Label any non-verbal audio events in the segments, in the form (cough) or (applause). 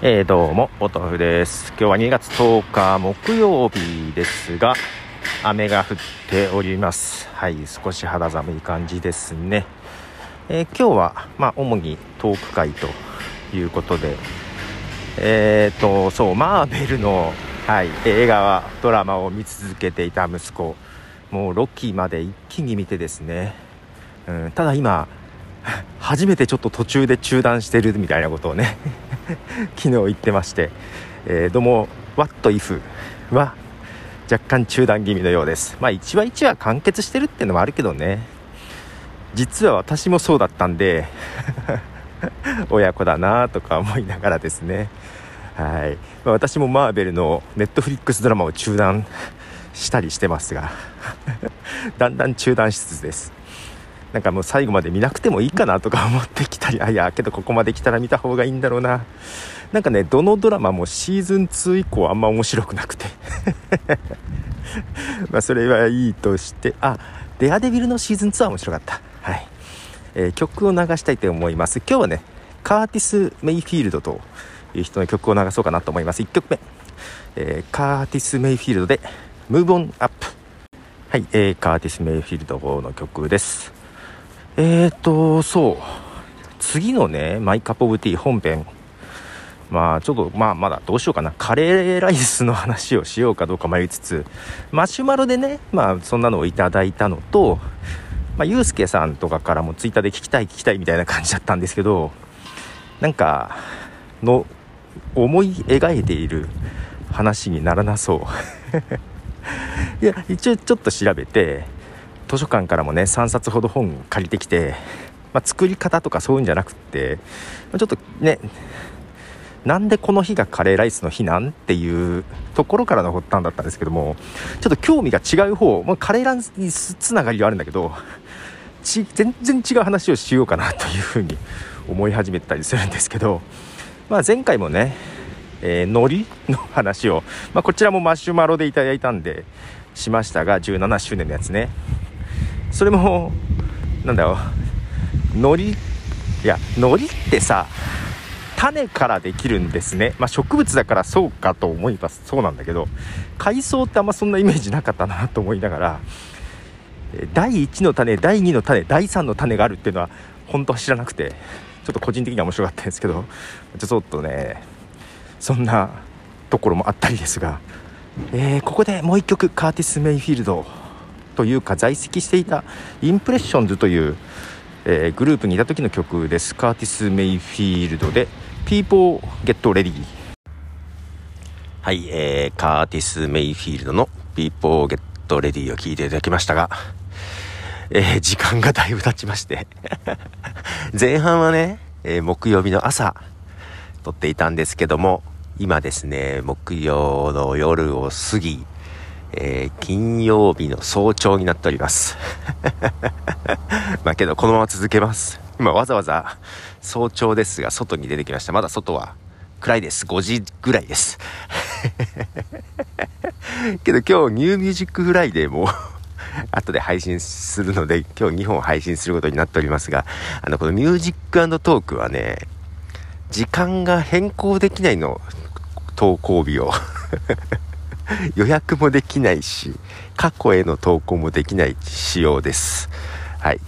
えー、どうも、お豆腐です。今日は2月10日木曜日ですが、雨が降っております。はい、少し肌寒い感じですね。えー、今日は、まあ、主にトーク会ということで、えーと、そう、マーベルの、はい、映画は、ドラマを見続けていた息子、もうロッキーまで一気に見てですね、うん、ただ今、初めてちょっと途中で中断してるみたいなことをね (laughs) 昨日言ってまして、えー、どうも「What if」は若干中断気味のようです。まあ1話1話完結してるっていうのもあるけどね。実は私もそうだったんで (laughs) 親子だなとか思いながらですね。はい、まあ、私もマーベルのネットフリックスドラマを中断したりしてますが (laughs) だんだん中断しつつです。なんかもう最後まで見なくてもいいかなとか思ってきたりあいやけどここまで来たら見た方がいいんだろうな。なんかねどのドラマもシーズン2以降あんま面白くなくて。(laughs) まあそれはいいとして。あデアデビルのシーズン2は面白かった。はい、えー、曲を流したいと思います。今日はねカーティス・メイフィールドという人の曲を流そうかなと思います。1曲目、えー、カーティス・メイフィールドで「Move On Up」はい、えー、カーティス・メイフィールドの曲です。えーと、そう。次のね、マイカップオブティー本編。まあ、ちょっと、まあ、まだどうしようかな。カレーライスの話をしようかどうか迷いつつ、マシュマロでね、まあ、そんなのをいただいたのと、まあ、ゆうすけさんとかからもツイッターで聞きたい聞きたいみたいな感じだったんですけど、なんか、の、思い描いている話にならなそう。(laughs) いや、一応ちょっと調べて、図書館からもね3冊ほど本借りてきて、まあ、作り方とかそういうんじゃなくってちょっとねなんでこの日がカレーライスの日なんっていうところからの発端だったんですけどもちょっと興味が違う方、まあ、カレーライスつながりはあるんだけどち全然違う話をしようかなというふうに思い始めたりするんですけど、まあ、前回もね、えー、海苔の話を、まあ、こちらもマシュマロでいただいたんでしましたが17周年のやつね。それもなんだよ。海苔？いや海苔ってさ種からできるんですね、まあ、植物だからそうかと思いますそうなんだけど海藻ってあんまそんなイメージなかったなと思いながら第1の種第2の種第3の種があるっていうのは本当は知らなくてちょっと個人的には面白かったんですけどちょっとねそんなところもあったりですが、えー、ここでもう一曲カーティス・メイフィールド。というか在籍していたインプレッションズという、えー、グループにいた時の曲です。カーティス・メイフィールドで「People Get Ready」はい、えー、カーティス・メイフィールドの「People Get Ready」を聴いていただきましたがえー、時間がだいぶ経ちまして (laughs) 前半はね、えー、木曜日の朝撮っていたんですけども今ですね木曜の夜を過ぎえー、金曜日の早朝になっております。(laughs) まあけど、このまま続けます。今わざわざ早朝ですが、外に出てきました。まだ外は暗いです。5時ぐらいです。(laughs) けど今日 New Music Friday も (laughs) 後で配信するので、今日2本配信することになっておりますが、あの、このミュージックトークはね、時間が変更できないの、投稿日を。(laughs) 予約もできないし、過去への投稿もできない仕様です。はい。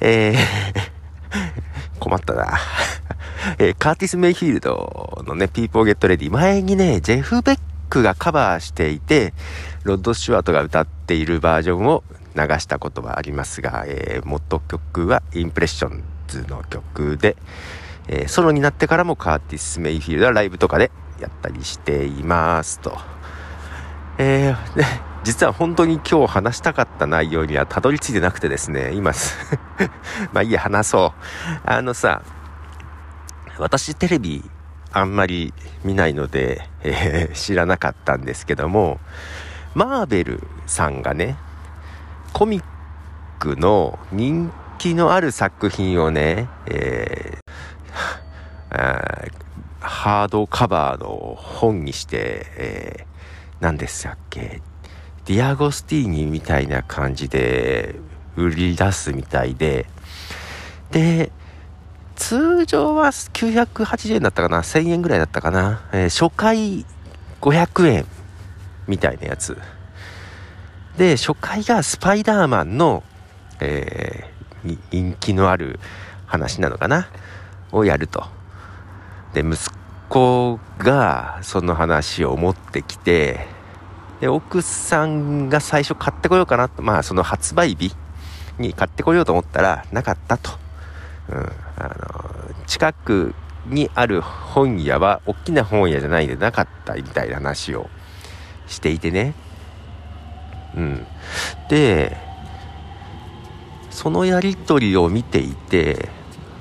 えー (laughs) 困ったな。(laughs) えー、カーティス・メイフィールドのね、People Get Ready。前にね、ジェフ・ベックがカバーしていて、ロッド・スチュワートが歌っているバージョンを流したことはありますが、えー、元曲はインプレッションズの曲で、えー、ソロになってからもカーティス・メイフィールドはライブとかでやったりしていますと。えー、ね、(laughs) 実は本当に今日話したかった内容にはたどり着いてなくてですね、今す (laughs) まあいいや、話そう。あのさ、私テレビあんまり見ないので、えー、知らなかったんですけども、マーベルさんがね、コミックの人気のある作品をね、えー、(laughs) ハードカバーの本にして、えー何でしたっけ？ディアゴスティーニみたいな感じで売り出すみたいでで通常は980円だったかな ?1000 円ぐらいだったかな、えー、初回500円みたいなやつ。で、初回がスパイダーマンの、えー、人気のある話なのかな？をやると。で、息子がその話を持ってきて、で、奥さんが最初買ってこようかなと、まあその発売日に買ってこようと思ったらなかったと。うん、あの近くにある本屋は大きな本屋じゃないでなかったみたいな話をしていてね。うん。で、そのやり取りを見ていて、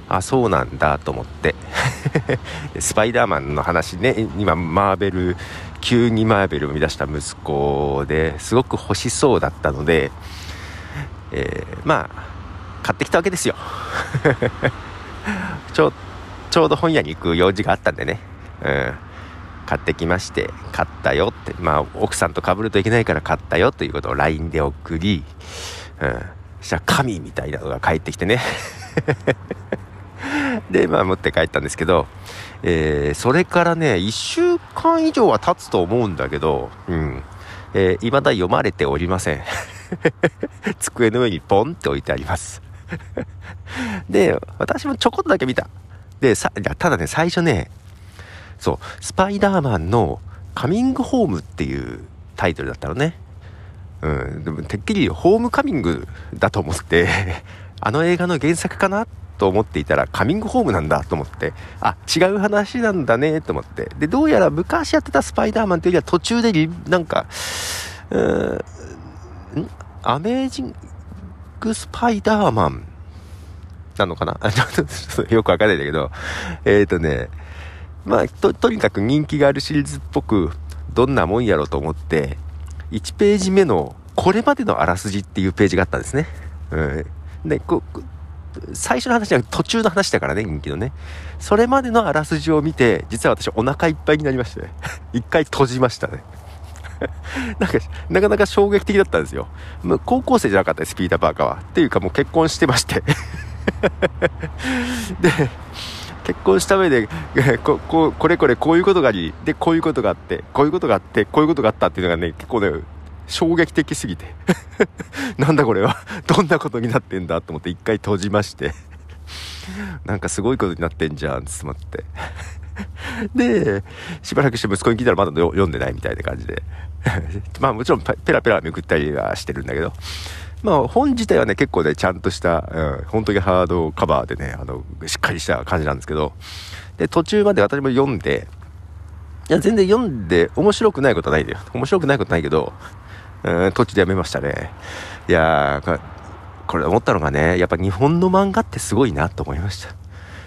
あ、そうなんだと思って。(laughs) スパイダーマンの話ね、今、マーベル、急にマーベルを生み出した息子ですごく欲しそうだったので、えー、まあ、買ってきたわけですよ。(laughs) ちょ、ちょうど本屋に行く用事があったんでね。うん。買ってきまして、買ったよって、まあ、奥さんと被るといけないから買ったよということを LINE で送り、うん。そしたら神みたいなのが帰ってきてね。(laughs) で、まあ持って帰ったんですけど、えー、それからね、1週間以上は経つと思うんだけど、うん。えー、未だ読まれておりません。(laughs) 机の上にポンって置いてありますで、私もちょこっとだけ見た。で、さ、ただね、最初ね、そう、スパイダーマンのカミングホームっていうタイトルだったのね。うん、でもてっきりホームカミングだと思って (laughs) あの映画の原作かなっと思っていたらカミングホームなんだと思って、あ、違う話なんだねと思って。で、どうやら昔やってたスパイダーマンというよりは途中でなんか、うーん、アメージングスパイダーマンなのかな？(laughs) ちょっとよくわかんないんだけど、えっ、ー、とね、まあと、とにかく人気があるシリーズっぽく、どんなもんやろうと思って、1ページ目の、これまでのあらすじっていうページがあったんですね。うん。で、こ最初の話は途中の話だからね、人気のね。それまでのあらすじを見て、実は私お腹いっぱいになりまして、(laughs) 一回閉じましたね。(laughs) なんか、なかなか衝撃的だったんですよ。もう高校生じゃなかったです、ピーター・パーカーは。っていうかもう結婚してまして (laughs) で、結婚した上で、こ、こ、これこれこういうことがあり、で、こういうことがあって、こういうことがあって、こういうことがあったっていうのがね、結構ね、衝撃的すぎて。(laughs) なんだこれは。どんなことになってんだと思って一回閉じまして。なんかすごいことになってんじゃん、つまって。で、しばらくして息子に聞いたらまだ読んでないみたいな感じで。(laughs) まあもちろんペラペラめくったりはしてるんだけど。まあ本自体はね結構ねちゃんとした、うん、本当にハードカバーでね、あの、しっかりした感じなんですけど、で、途中まで私も読んで、いや全然読んで面白くないことはないんだよ。面白くないことないけど、うん、途中でやめましたね。いやー、これ思ったのがね、やっぱ日本の漫画ってすごいなと思いました。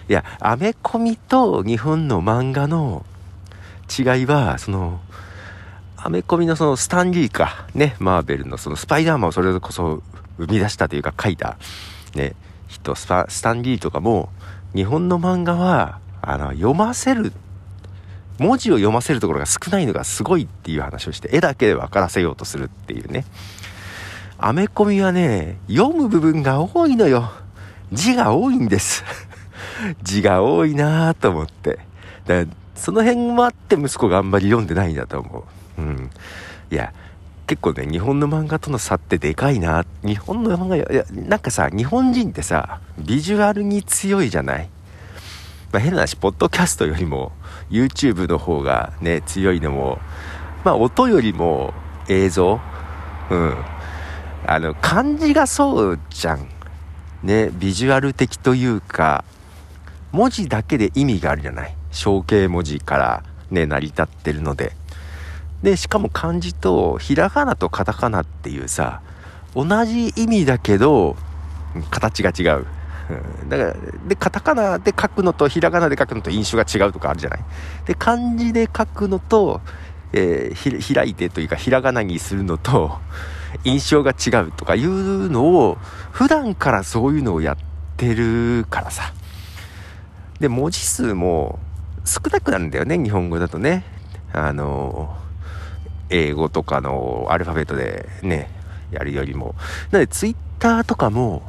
いや、アメコミと日本の漫画の違いは、その、アメコミのそのスタンリーか、ね、マーベルのそのスパイダーマンをそれこそ生み出したというか書いた、ね、人、スパ、スタンリーとかも、日本の漫画は、あの、読ませる文字を読ませるところが少ないのがすごいっていう話をして、絵だけで分からせようとするっていうね。アメコミはね、読む部分が多いのよ。字が多いんです。(laughs) 字が多いなぁと思って。だその辺もあって息子があんまり読んでないんだと思う。うん。いや、結構ね、日本の漫画との差ってでかいな。日本の漫画、いや、なんかさ、日本人ってさ、ビジュアルに強いじゃない？まあ、変な話、ポッドキャストよりも、YouTube の方がね、強いのも、まあ、音よりも映像うん。あの、漢字がそうじゃん。ね、ビジュアル的というか、文字だけで意味があるじゃない。象形文字からね、成り立ってるので。で、しかも漢字と、ひらがなとカタカナっていうさ、同じ意味だけど、形が違う。だから、で、カタカナで書くのとひらがなで書くのと印象が違うとかあるじゃない？で、漢字で書くのと、えー、開いてというかひらがなにするのと印象が違うとかいうのを普段からそういうのをやってるからさ。で、文字数も少なくなるんだよね、日本語だとね。あの、英語とかのアルファベットでね、やるよりも。なので、ツイッターとかも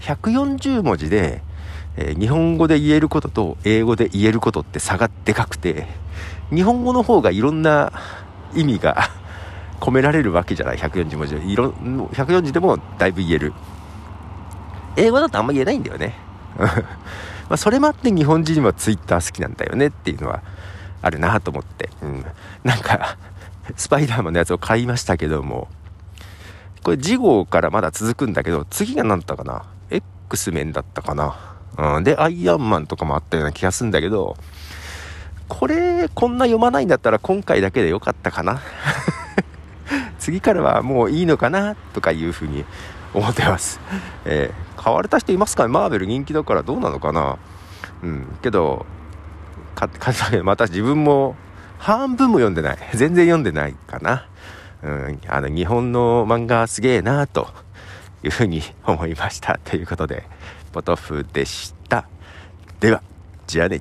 140文字で、えー、日本語で言えることと英語で言えることって差がでかくて日本語の方がいろんな意味が (laughs) 込められるわけじゃない140文字で。いろ140でもだいぶ言える。英語だとあんま言えないんだよね。(laughs) まそれもあって日本人はツイッター好きなんだよねっていうのはあるなと思って、うん、なんかスパイダーマンのやつを買いましたけども。これ次号からまだ続くんだけど次が何だったかな。X メンだったかな、うん、でアイアンマンとかもあったような気がするんだけどこれこんな読まないんだったら今回だけでよかったかな。(laughs) 次からはもういいのかなとかいうふうに思ってます。えー、買われた人いますかね？マーベル人気だからどうなのかな？うん、けど、買ったけど、(laughs) また自分も半分も読んでない。全然読んでないかな。うん、あの、日本の漫画すげえなというふうに思いました。ということで、ポトフでした。では、じゃあね。